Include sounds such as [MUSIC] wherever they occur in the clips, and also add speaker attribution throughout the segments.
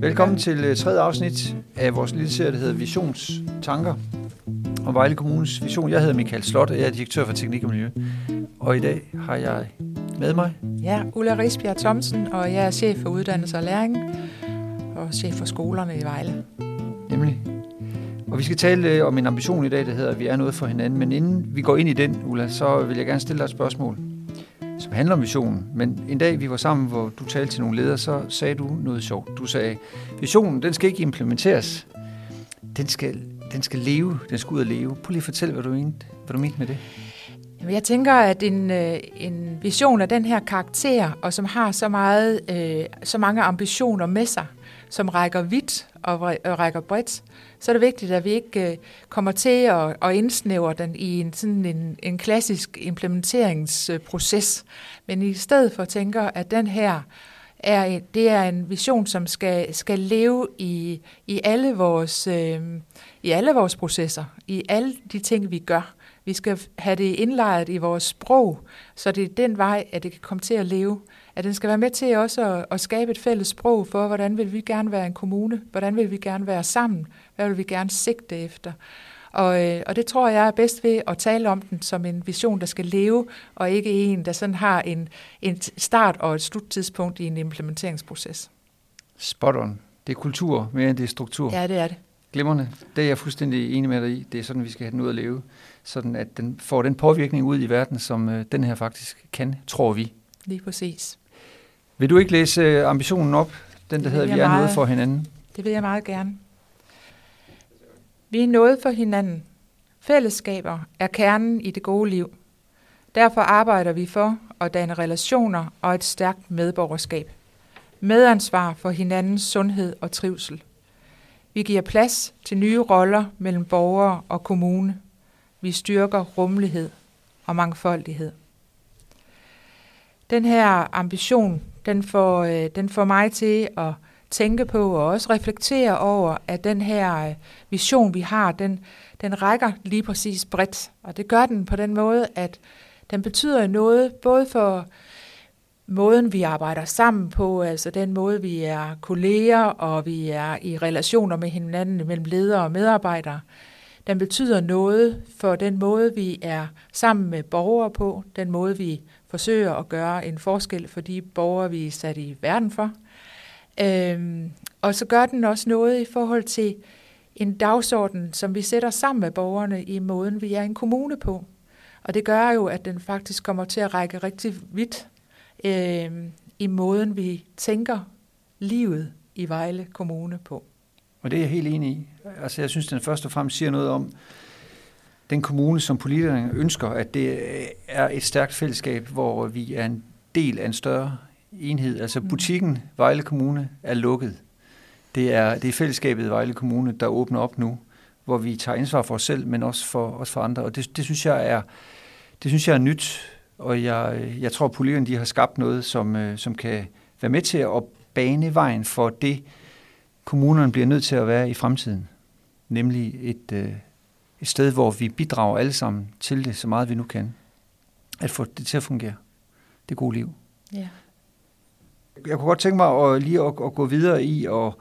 Speaker 1: Velkommen til øh, tredje afsnit af vores lille serie, der hedder Visionstanker om Vejle Kommunes vision. Jeg hedder Michael Slot, og jeg er direktør for Teknik og Miljø. Og i dag har jeg med mig...
Speaker 2: Ja, Ulla Risbjerg Thomsen, og jeg er chef for uddannelse og læring, og chef for skolerne i Vejle.
Speaker 1: Nemlig. Og vi skal tale øh, om en ambition i dag, der hedder, at vi er noget for hinanden. Men inden vi går ind i den, Ulla, så vil jeg gerne stille dig et spørgsmål, Mm. som handler om visionen. Men en dag, vi var sammen, hvor du talte til nogle ledere, så sagde du noget sjovt. Du sagde, visionen, den skal ikke implementeres. Den skal, den skal leve. Den skal ud og leve. Prøv lige at fortælle, hvad du mente, hvad du mente med det.
Speaker 2: Jamen, Jeg tænker, at en, øh, en vision af den her karakter, og som har så, meget, øh, så mange ambitioner med sig, som rækker vidt og, og rækker bredt, så er det vigtigt, at vi ikke øh, kommer til at, at indsnævre den i en, sådan en, en klassisk implementeringsproces, men i stedet for tænker, at den her er, en- det er en vision, som skal, skal leve i, i, alle vores, øh, i alle vores processer, i alle de ting, vi gør. Vi skal have det indlejret i vores sprog, så det er den vej, at det kan komme til at leve. At den skal være med til også at, at skabe et fælles sprog for, hvordan vil vi gerne være en kommune, hvordan vil vi gerne være sammen, hvad vil vi gerne sigte efter. Og, øh, og det tror jeg er bedst ved at tale om den som en vision, der skal leve, og ikke en, der sådan har en, en start- og et sluttidspunkt i en implementeringsproces.
Speaker 1: Spot on. Det er kultur mere end det er struktur.
Speaker 2: Ja, det er det.
Speaker 1: Glimrende. Det er jeg fuldstændig enig med dig i. Det er sådan, vi skal have den ud at leve. Sådan at den får den påvirkning ud i verden, som øh, den her faktisk kan, tror vi.
Speaker 2: Lige præcis.
Speaker 1: Vil du ikke læse øh, ambitionen op? Den, der hedder, vi er noget
Speaker 2: meget.
Speaker 1: for hinanden.
Speaker 2: Det vil jeg meget gerne. Vi er noget for hinanden. Fællesskaber er kernen i det gode liv. Derfor arbejder vi for at danne relationer og et stærkt medborgerskab. Medansvar for hinandens sundhed og trivsel. Vi giver plads til nye roller mellem borgere og kommune. Vi styrker rummelighed og mangfoldighed. Den her ambition, den får, øh, den får mig til at tænke på og også reflektere over, at den her øh, vision, vi har, den, den rækker lige præcis bredt. Og det gør den på den måde, at den betyder noget både for måden, vi arbejder sammen på, altså den måde, vi er kolleger og vi er i relationer med hinanden mellem ledere og medarbejdere. Den betyder noget for den måde, vi er sammen med borgere på, den måde, vi forsøger at gøre en forskel for de borgere, vi er sat i verden for. Øhm, og så gør den også noget i forhold til en dagsorden, som vi sætter sammen med borgerne i måden, vi er en kommune på. Og det gør jo, at den faktisk kommer til at række rigtig vidt øhm, i måden, vi tænker livet i Vejle Kommune på.
Speaker 1: Og det er jeg helt enig i. Altså, jeg synes, den først og fremmest siger noget om den kommune, som politikerne ønsker, at det er et stærkt fællesskab, hvor vi er en del af en større enhed. Altså
Speaker 2: Mm.
Speaker 1: butikken Vejle Kommune er lukket. Det er, det er fællesskabet Vejle Kommune, der åbner op nu, hvor vi tager ansvar for os selv, men også for, også for andre. Og det, det, synes jeg er, det synes jeg er nyt, og jeg, jeg tror, at politikerne de har skabt noget, som, øh, som kan være med til at bane vejen for det, kommunerne bliver nødt til at være i fremtiden. Nemlig et, øh, et sted, hvor vi bidrager alle sammen til det, så meget vi nu kan. At få det til at fungere. Det gode liv.
Speaker 2: Ja.
Speaker 1: Jeg kunne godt tænke mig at, lige at, at gå videre i og,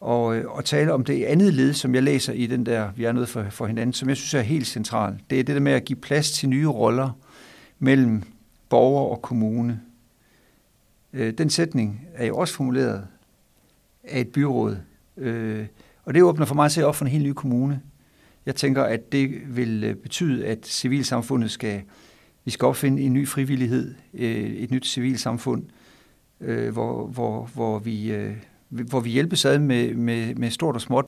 Speaker 1: og, og tale om det andet led, som jeg læser i den der, vi er noget for, for hinanden, som jeg synes er helt centralt. Det er det der med at give plads til nye roller mellem borger og kommune. Øh, Den sætning er jo også formuleret af et byråd, øh, og det åbner for mig til at op for en helt ny kommune. Jeg tænker, at det vil øh, betyde, at civilsamfundet skal, vi skal opfinde en ny frivillighed, øh, et nyt civilsamfund, øh, hvor, hvor, hvor, vi, hvor vi hjælpes ad med, med, med stort og småt.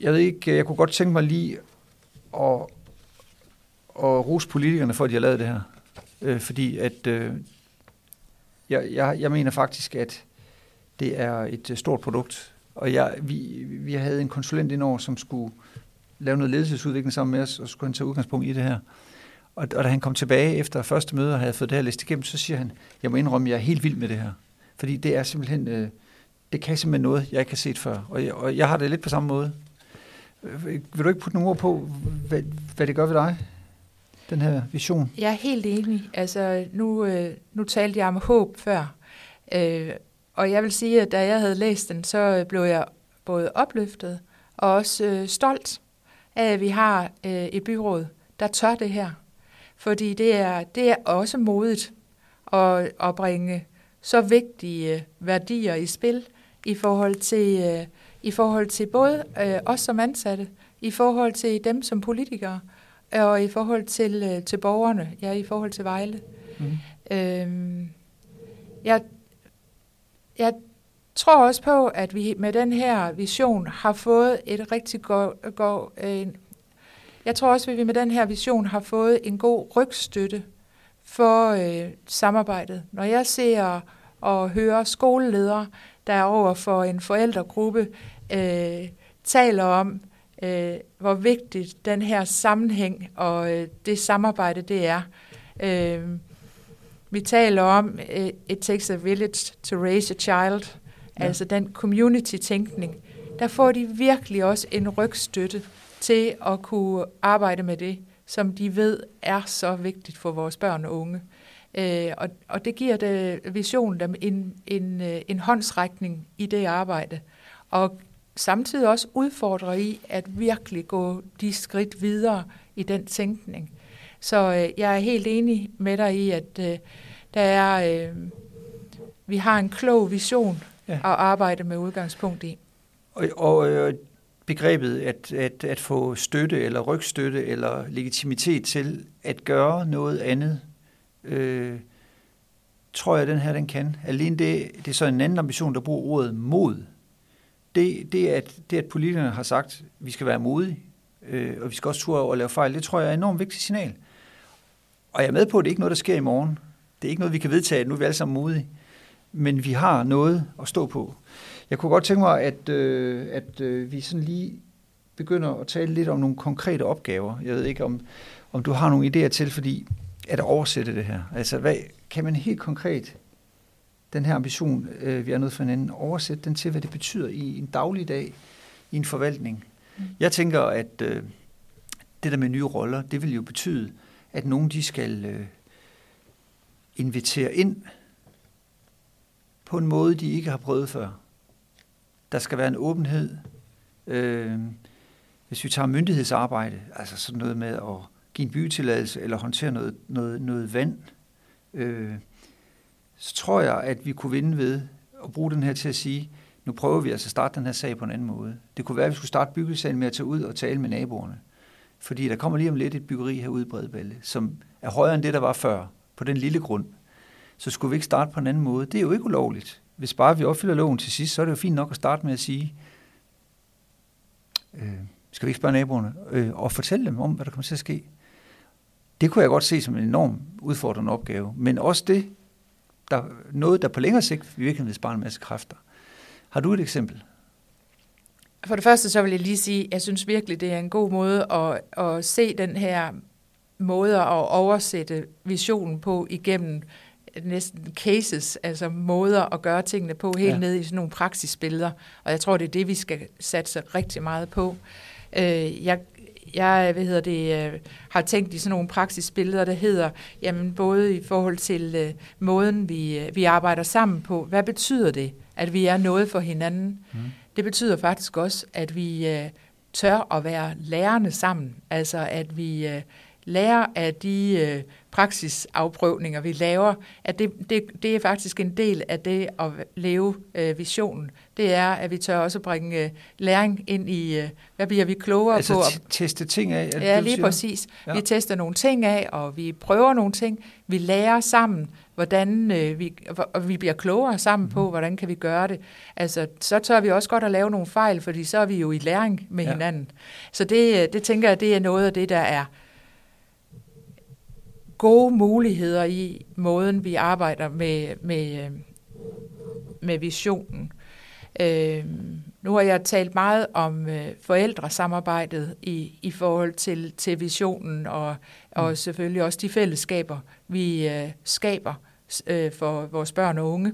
Speaker 1: Jeg ved ikke, jeg kunne godt tænke mig lige at, at rose politikerne for, at de har lavet det her. Fordi at jeg, jeg, jeg mener faktisk, at det er et stort produkt. Og jeg, vi, vi havde en konsulent indover, som skulle lave noget ledelsesudvikling sammen med os, og så skulle han tage udgangspunkt i det her. Og, og da han kom tilbage efter første møde og havde fået det her læst igennem, så siger han, jeg må indrømme, at jeg er helt vild med det her. Fordi det er simpelthen, øh, det kan simpelthen noget, jeg ikke har set før. Og jeg, og jeg har det lidt på samme måde. Øh, vil du ikke putte nogle ord på, hvad, hvad det gør ved dig, den her vision?
Speaker 2: Jeg er helt enig. Altså, nu, øh, nu talte jeg om håb før. Øh, og jeg vil sige, at da jeg havde læst den, så blev jeg både opløftet og også øh, stolt at vi har øh, et byråd, der tør det her. Fordi det er, det er også modigt at, at bringe så vigtige værdier i spil i forhold til, øh, i forhold til både øh, os som ansatte, i forhold til dem som politikere, og i forhold til, øh, til borgerne, ja, i forhold til Vejle. Mm. Øhm, jeg, jeg tror også på, at vi med den her vision har fået et rigtig godt... Go, øh, jeg tror også, at vi med den her vision har fået en god rygstøtte for øh, samarbejdet. Når jeg ser og hører skoleledere, der er over for en forældregruppe, øh, taler om, øh, hvor vigtigt den her sammenhæng og øh, det samarbejde det er. Øh, vi taler om, øh, it takes a village to raise a child, ja. altså den community-tænkning. Der får de virkelig også en rygstøtte til at kunne arbejde med det, som de ved er så vigtigt for vores børn og unge. Øh, og, og det giver det visionen dem en, en, øh, en håndsrækning i det arbejde. Og samtidig også udfordrer i at virkelig gå de skridt videre i den tænkning. Så øh, jeg er helt enig med dig i, at øh, der er, øh, vi har en klog vision ja. at arbejde med udgangspunkt i.
Speaker 1: Og, og øh, begrebet at, at, at få støtte eller rygstøtte eller legitimitet til at gøre noget andet, øh, tror jeg, den her den kan. Alene det, det er så en anden ambition, der bruger ordet mod det, det, at, det, at politikerne har sagt, at vi skal være modige, øh, og vi skal også turde over at lave fejl, det tror jeg er et enormt vigtigt signal. Og jeg er med på, at det er ikke noget, der sker i morgen. Det er ikke noget, vi kan vedtage, at nu er vi alle sammen modige. Men vi har noget at stå på. Jeg kunne godt tænke mig, at, øh, at øh, vi sådan lige begynder at tale lidt om nogle konkrete opgaver. Jeg ved ikke, om, om du har nogle idéer til, fordi at oversætte det her. Altså, hvad, kan man helt konkret den her ambition, øh, vi er nødt for hinanden, oversætte den til, hvad det betyder i en daglig dag i en forvaltning. Mm. Jeg tænker, at øh, det der med nye roller, det vil jo betyde, at nogen de skal øh, invitere ind på en måde, de ikke har prøvet før. Der skal være en åbenhed. Øh, hvis vi tager myndighedsarbejde, altså sådan noget med at give en bytilladelse eller håndtere noget, noget, noget vand, øh, så tror jeg, at vi kunne vinde ved at bruge den her til at sige, nu prøver vi altså at starte den her sag på en anden måde. Det kunne være, at vi skulle starte byggesagen med at tage ud og tale med naboerne. Fordi der kommer lige om lidt et byggeri herude i Bredballe, som er højere end det, der var før, på den lille grund. Så skulle vi ikke starte på en anden måde. Det er jo ikke ulovligt. Hvis bare vi opfylder loven til sidst, så er det jo fint nok at starte med at sige, øh, skal vi ikke spørge naboerne, øh, og fortælle dem om, hvad der kommer til at ske. Det kunne jeg godt se som en enorm udfordrende opgave. Men også det, der, noget, der på længere sigt virkelig vil spare en masse kræfter. Har du et eksempel?
Speaker 2: For det første så vil jeg lige sige, at jeg synes virkelig, det er en god måde at, at se den her måde at oversætte visionen på igennem næsten cases, altså måder at gøre tingene på, helt ja. ned i sådan nogle praksisbilleder. Og jeg tror, det er det, vi skal satse rigtig meget på. Øh, jeg, jeg hvad hedder det, øh, har tænkt i sådan nogle praksisbilleder, der hedder, jamen både i forhold til øh, måden, vi, øh, vi arbejder sammen på, hvad betyder det, at vi er noget for hinanden? Mm. Det betyder faktisk også, at vi øh, tør at være lærerne sammen, altså at vi øh, lærer af de øh, praksisafprøvninger, vi laver, at det, det, det er faktisk en del af det at leve øh, visionen. Det er, at vi tør også bringe øh, læring ind i, øh, hvad bliver vi klogere
Speaker 1: altså
Speaker 2: på?
Speaker 1: Altså teste ting af?
Speaker 2: Ja, lige siger? præcis. Ja. Vi tester nogle ting af, og vi prøver nogle ting. Vi lærer sammen, hvordan øh, vi, og vi bliver klogere sammen mm. på, mhm. hvordan kan vi gøre det. Altså, så tør vi også godt at lave nogle fejl, fordi så er vi jo i læring med ja. hinanden. Så det, øh, det tænker jeg, det er noget af det, der er gode muligheder i måden, vi arbejder med, med, øh, med visionen. Øh, nu har jeg talt meget om øh, forældresamarbejdet i, i forhold til, til visionen, og, og mm. selvfølgelig også de fællesskaber, vi øh, skaber øh, for vores børn og unge.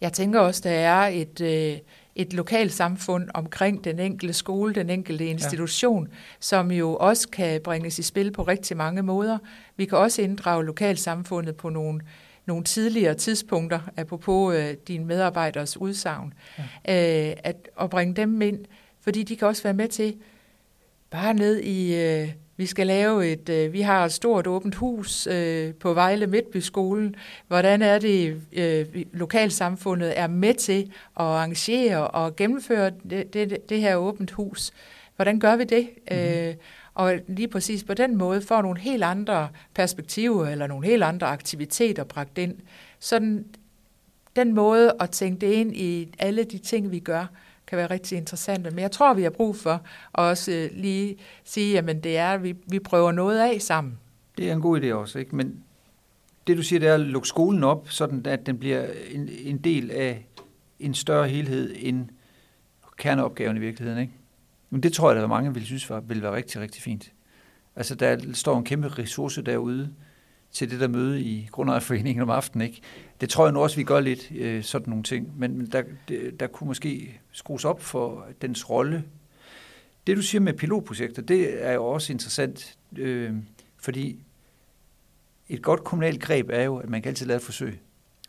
Speaker 2: Jeg tænker også, der er et, øh, et lokalsamfund omkring den enkelte skole, den enkelte institution, ja. som jo også kan bringes i spil på rigtig mange måder. Vi kan også inddrage lokalsamfundet på nogle nogle tidligere tidspunkter, apropos øh, dine medarbejderes udsagn, ja. øh, at, at bringe dem ind, fordi de kan også være med til, bare ned i, øh, vi skal lave et, øh, vi har et stort åbent hus øh, på Vejle Midtbyskolen. Hvordan er det, øh, lokalsamfundet er med til at arrangere og gennemføre det, det, det her åbent hus? Hvordan gør vi det? Mm-hmm. Øh, og lige præcis på den måde får nogle helt andre perspektiver eller nogle helt andre aktiviteter bragt ind. Sådan den måde at tænke det ind i alle de ting, vi gør, kan være rigtig interessante. Men jeg tror, vi har brug for at også øh, lige sige, at det er, at vi, vi prøver noget af sammen.
Speaker 1: Det er en god idé også, ikke? Men det du siger, det er at lukke skolen op, sådan at den bliver en, en del af en større helhed end kerneopgaven i virkeligheden, ikke? Men det tror jeg, at mange vil synes var, vil være rigtig, rigtig fint. Altså, der står en kæmpe ressource derude til det der møde i Grundejerforeningen om aftenen. Ikke? Det tror jeg nu også, vi gør lidt, øh, sådan nogle ting. Men der, der kunne måske skrues op for dens rolle. Det, du siger med pilotprojekter, det er jo også interessant, øh, fordi et godt kommunalt greb er jo, at man kan altid lave et forsøg.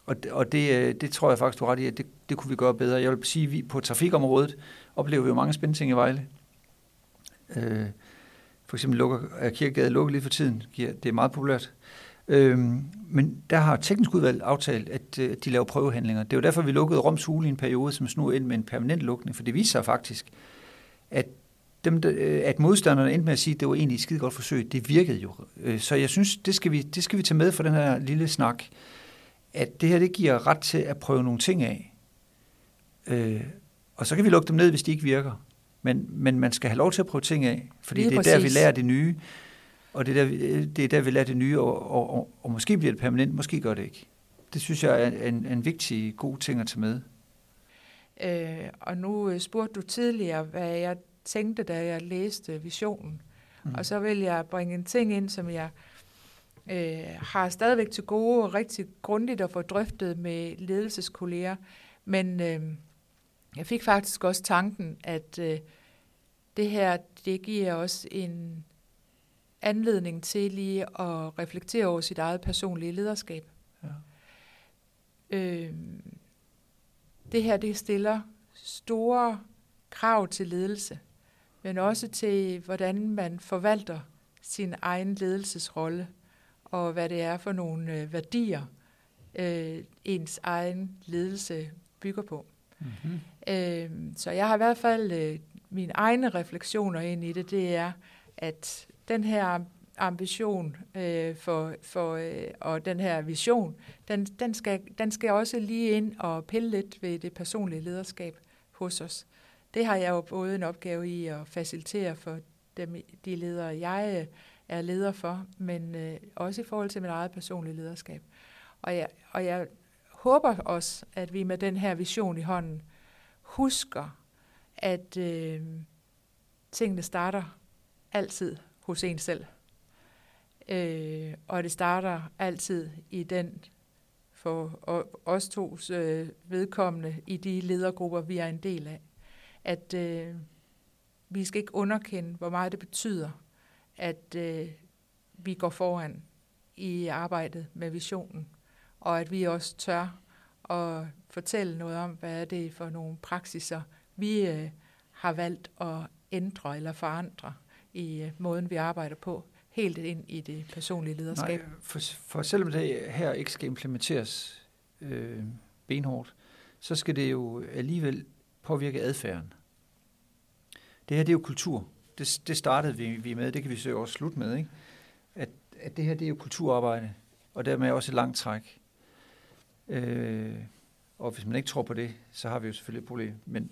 Speaker 1: Og, og det, øh, det tror jeg faktisk, du har ret i, at det, det kunne vi gøre bedre. Jeg vil sige, at vi på trafikområdet oplever vi jo mange spændende ting i Vejle. Øh, for eksempel lukker, er Kirkegade lukket lige for tiden. Det er meget populært. Øhm, men der har teknisk udvalg aftalt, at, øh, at de laver prøvehandlinger. Det er jo derfor, vi lukkede Roms Hule i en periode, som nu ind med en permanent lukning, for det viser sig faktisk, at, dem, øh, at modstanderne endte med at sige, at det var egentlig et skide godt forsøg. Det virkede jo. Øh, så jeg synes, det skal, vi, det skal vi tage med for den her lille snak, at det her det giver ret til at prøve nogle ting af. Og så kan vi lukke dem ned, hvis de ikke virker. Men, men man skal have lov til at prøve ting af, fordi Lige det er præcis. der, vi lærer det nye. Og det er der, det er der vi lærer det nye, og, og, og, og måske bliver det permanent, måske gør det ikke. Det synes jeg er en, en vigtig, god ting at tage med.
Speaker 2: Øh, og nu øh, spurgte du tidligere, hvad jeg tænkte, da jeg læste visionen. Mm. Og så vil jeg bringe en ting ind, som jeg øh, har stadigvæk til gode og rigtig grundigt at få drøftet med ledelseskolleger. Men øh, jeg fik faktisk også tanken, at øh, det her, det giver os en anledning til lige at reflektere over sit eget personlige lederskab. Ja. Øh, det her, det stiller store krav til ledelse, men også til, hvordan man forvalter sin egen ledelsesrolle, og hvad det er for nogle øh, værdier, øh, ens egen ledelse bygger på. Mm-hmm. Øh, så jeg har i hvert fald øh, mine egne refleksioner ind i det, det er, at den her ambition øh, for, for, øh, og den her vision, den, den, skal, den skal også lige ind og pille lidt ved det personlige lederskab hos os. Det har jeg jo både en opgave i at facilitere for dem, de ledere, jeg øh, er leder for, men øh, også i forhold til mit eget personlige lederskab. Og jeg, og jeg håber også, at vi med den her vision i hånden husker, at øh, tingene starter altid hos en selv. Øh, og det starter altid i den for os tos øh, vedkommende i de ledergrupper, vi er en del af. At øh, vi skal ikke underkende, hvor meget det betyder, at øh, vi går foran i arbejdet med visionen, og at vi også tør at fortælle noget om, hvad er det for nogle praksiser, vi øh, har valgt at ændre eller forandre i øh, måden, vi arbejder på, helt ind i det personlige lederskab. Nej,
Speaker 1: for, for selvom det her ikke skal implementeres øh, benhårdt, så skal det jo alligevel påvirke adfærden. Det her, det er jo kultur. Det, det startede vi, vi med, det kan vi så også slutte med, ikke? At, at det her, det er jo kulturarbejde, og dermed også et langt træk. Øh, og hvis man ikke tror på det, så har vi jo selvfølgelig et problem. Men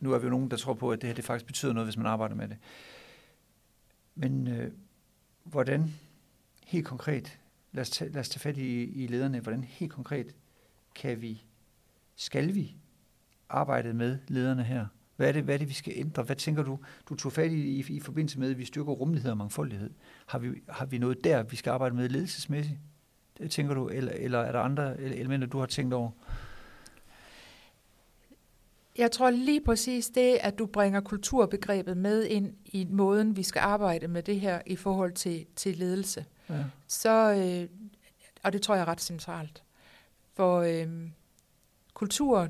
Speaker 1: nu er vi jo nogen, der tror på, at det her det faktisk betyder noget, hvis man arbejder med det. Men øh, hvordan helt konkret, lad os, tage, lad os tage fat i, i lederne, hvordan helt konkret kan vi, skal vi arbejde med lederne her? Hvad er, det, hvad er det, vi skal ændre? Hvad tænker du? Du tog fat i, i, i forbindelse med, at vi styrker rummelighed og mangfoldighed. Har vi, har vi noget der, vi skal arbejde med ledelsesmæssigt? Det tænker du? Eller, eller er der andre elementer, du har tænkt over?
Speaker 2: Jeg tror lige præcis det, at du bringer kulturbegrebet med ind i måden, vi skal arbejde med det her i forhold til, til ledelse. Ja. Så, øh, og det tror jeg er ret centralt. For øh, kultur,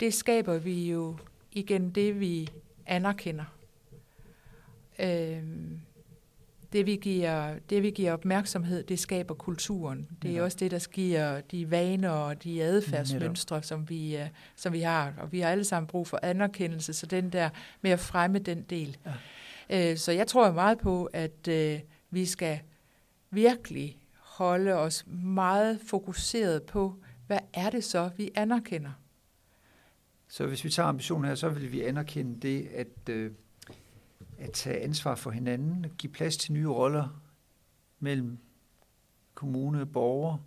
Speaker 2: det skaber vi jo igen det, vi anerkender. Øh, det vi, giver, det, vi giver opmærksomhed, det skaber kulturen. Det er ja. også det, der giver de vaner og de adfærdsmønstre, som vi, uh, som vi har. Og vi har alle sammen brug for anerkendelse, så den der med at fremme den del. Ja. Uh, så jeg tror meget på, at uh, vi skal virkelig holde os meget fokuseret på, hvad er det så, vi anerkender?
Speaker 1: Så hvis vi tager ambitionen her, så vil vi anerkende det, at... At tage ansvar for hinanden, give plads til nye roller mellem kommune og borgere.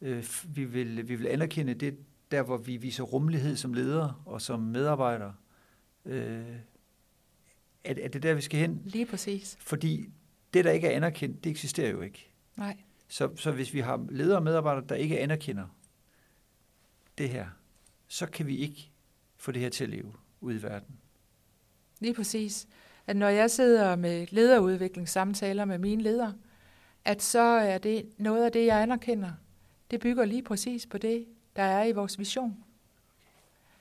Speaker 1: Øh, vi vil, vi vil anerkende det der, hvor vi viser rummelighed som ledere og som medarbejdere. Øh, er, er det der, vi skal hen?
Speaker 2: Lige præcis.
Speaker 1: Fordi det, der ikke er anerkendt, det eksisterer jo ikke.
Speaker 2: Nej.
Speaker 1: Så, så hvis vi har ledere og medarbejdere, der ikke anerkender det her, så kan vi ikke få det her til at leve ude i verden.
Speaker 2: Lige præcis at når jeg sidder med lederudviklingssamtaler med mine ledere, at så er det noget af det, jeg anerkender. Det bygger lige præcis på det, der er i vores vision.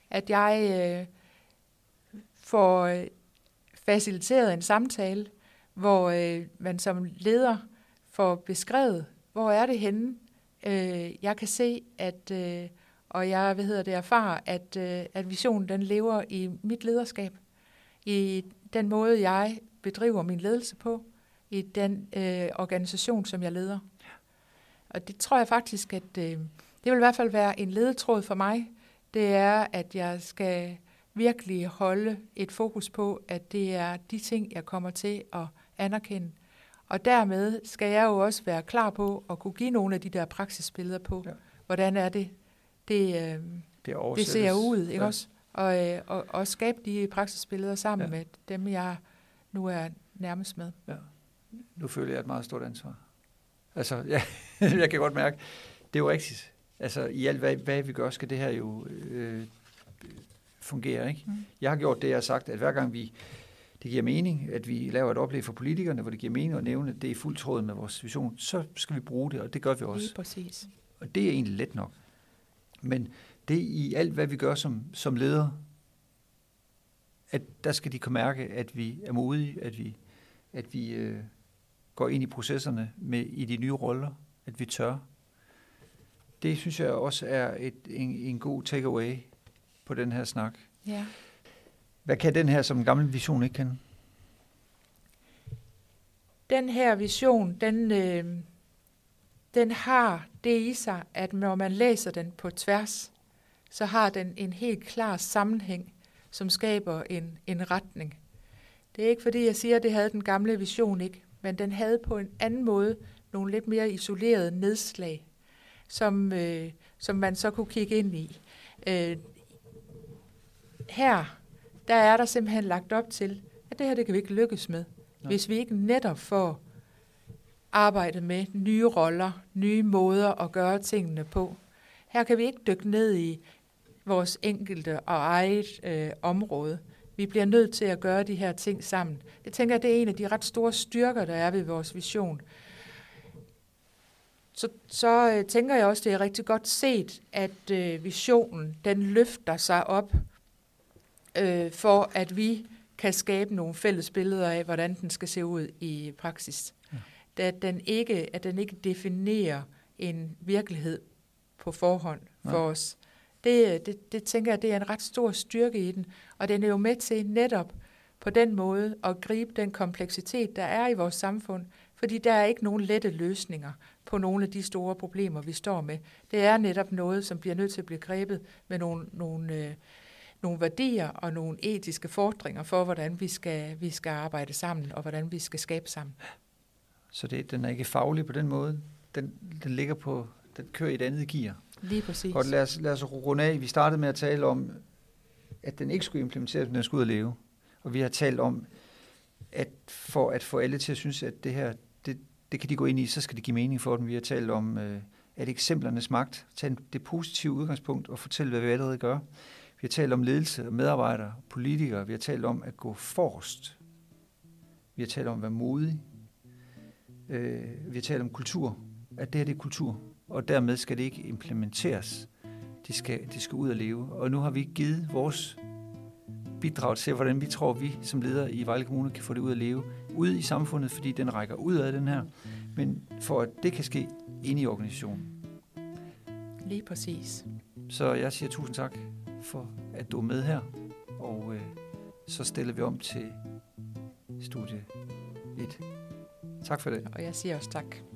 Speaker 2: At jeg øh, får øh, faciliteret en samtale, hvor øh, man som leder får beskrevet, hvor er det henne. Øh, jeg kan se, at øh, og jeg hvad hedder det, erfarer, at, øh, at visionen den lever i mit lederskab i den måde, jeg bedriver min ledelse på, i den øh, organisation, som jeg leder. Og det tror jeg faktisk, at øh, det vil i hvert fald være en ledetråd for mig. Det er, at jeg skal virkelig holde et fokus på, at det er de ting, jeg kommer til at anerkende. Og dermed skal jeg jo også være klar på at kunne give nogle af de der praksisbilleder på, ja. hvordan er det, det, øh, det, det ser ud, ikke ja. også? Og, øh, og, og skabe de praksisbilleder sammen ja. med dem, jeg nu er nærmest med. Ja.
Speaker 1: Nu føler jeg et meget stort ansvar. Altså, [LAUGHS] ja, jeg kan godt mærke, det er jo rigtigt. Altså, i alt, hvad, hvad vi gør, skal det her jo øh, fungere, ikke? Mm. Jeg har gjort det, jeg har sagt, at hver gang vi, det giver mening, at vi laver et oplæg for politikerne, hvor det giver mening at nævne, at det er fuldt tråd med vores vision, så skal vi bruge det, og det gør vi også.
Speaker 2: Lige præcis.
Speaker 1: Og det er egentlig let nok. Men det i alt, hvad vi gør som, som leder, at der skal de kunne mærke, at vi er modige, at vi, at vi øh, går ind i processerne med i de nye roller, at vi tør. Det synes jeg også er et, en, en god takeaway på den her snak.
Speaker 2: Ja.
Speaker 1: Hvad kan den her som en gammel vision ikke kende?
Speaker 2: Den her vision, den, øh, den har det i sig, at når man læser den på tværs, så har den en helt klar sammenhæng, som skaber en, en retning. Det er ikke fordi, jeg siger, at det havde den gamle vision ikke, men den havde på en anden måde nogle lidt mere isolerede nedslag, som, øh, som man så kunne kigge ind i. Øh, her, der er der simpelthen lagt op til, at det her det kan vi ikke lykkes med, Nej. hvis vi ikke netop får arbejdet med nye roller, nye måder at gøre tingene på. Her kan vi ikke dykke ned i vores enkelte og eget øh, område. Vi bliver nødt til at gøre de her ting sammen. Jeg tænker, at det er en af de ret store styrker, der er ved vores vision. Så, så øh, tænker jeg også, det er rigtig godt set, at øh, visionen den løfter sig op øh, for, at vi kan skabe nogle fælles billeder af, hvordan den skal se ud i praksis. Ja. At, den ikke, at den ikke definerer en virkelighed på forhånd for Nej. os. Det, øh, det, det tænker jeg, det er en ret stor styrke i den, og den er jo med til netop på den måde at gribe den kompleksitet, der er i vores samfund, fordi der er ikke nogen lette løsninger på nogle af de store problemer, vi står med. Det er netop noget, som bliver nødt til at blive grebet med nogle, nogle, øh, nogle værdier og nogle etiske fordringer for, hvordan vi skal, vi skal arbejde sammen, og hvordan vi skal skabe sammen.
Speaker 1: Så det, den er ikke faglig på den måde? Den, den ligger på, den kører i et andet gear?
Speaker 2: Lige præcis.
Speaker 1: Og lad os, lad os runde af. Vi startede med at tale om, at den ikke skulle implementeres, men den skulle ud at leve. Og vi har talt om, at for at få alle til at synes, at det her, det, det kan de gå ind i, så skal det give mening for dem. Vi har talt om, øh, at eksemplernes magt, tage det positive udgangspunkt og fortælle, hvad vi allerede gør. Vi har talt om ledelse og medarbejdere, politikere. Vi har talt om at gå forrest. Vi har talt om at være modig. Øh, vi har talt om kultur. At det her det er kultur og dermed skal det ikke implementeres. De skal, de skal ud og leve. Og nu har vi givet vores bidrag til, hvordan vi tror, vi som ledere i Vejle Kommune kan få det ud at leve ude i samfundet, fordi den rækker ud af den her, men for at det kan ske inde i organisationen.
Speaker 2: Lige præcis.
Speaker 1: Så jeg siger tusind tak for, at du er med her, og øh, så stiller vi om til studie 1. Tak for det.
Speaker 2: Og jeg siger også tak.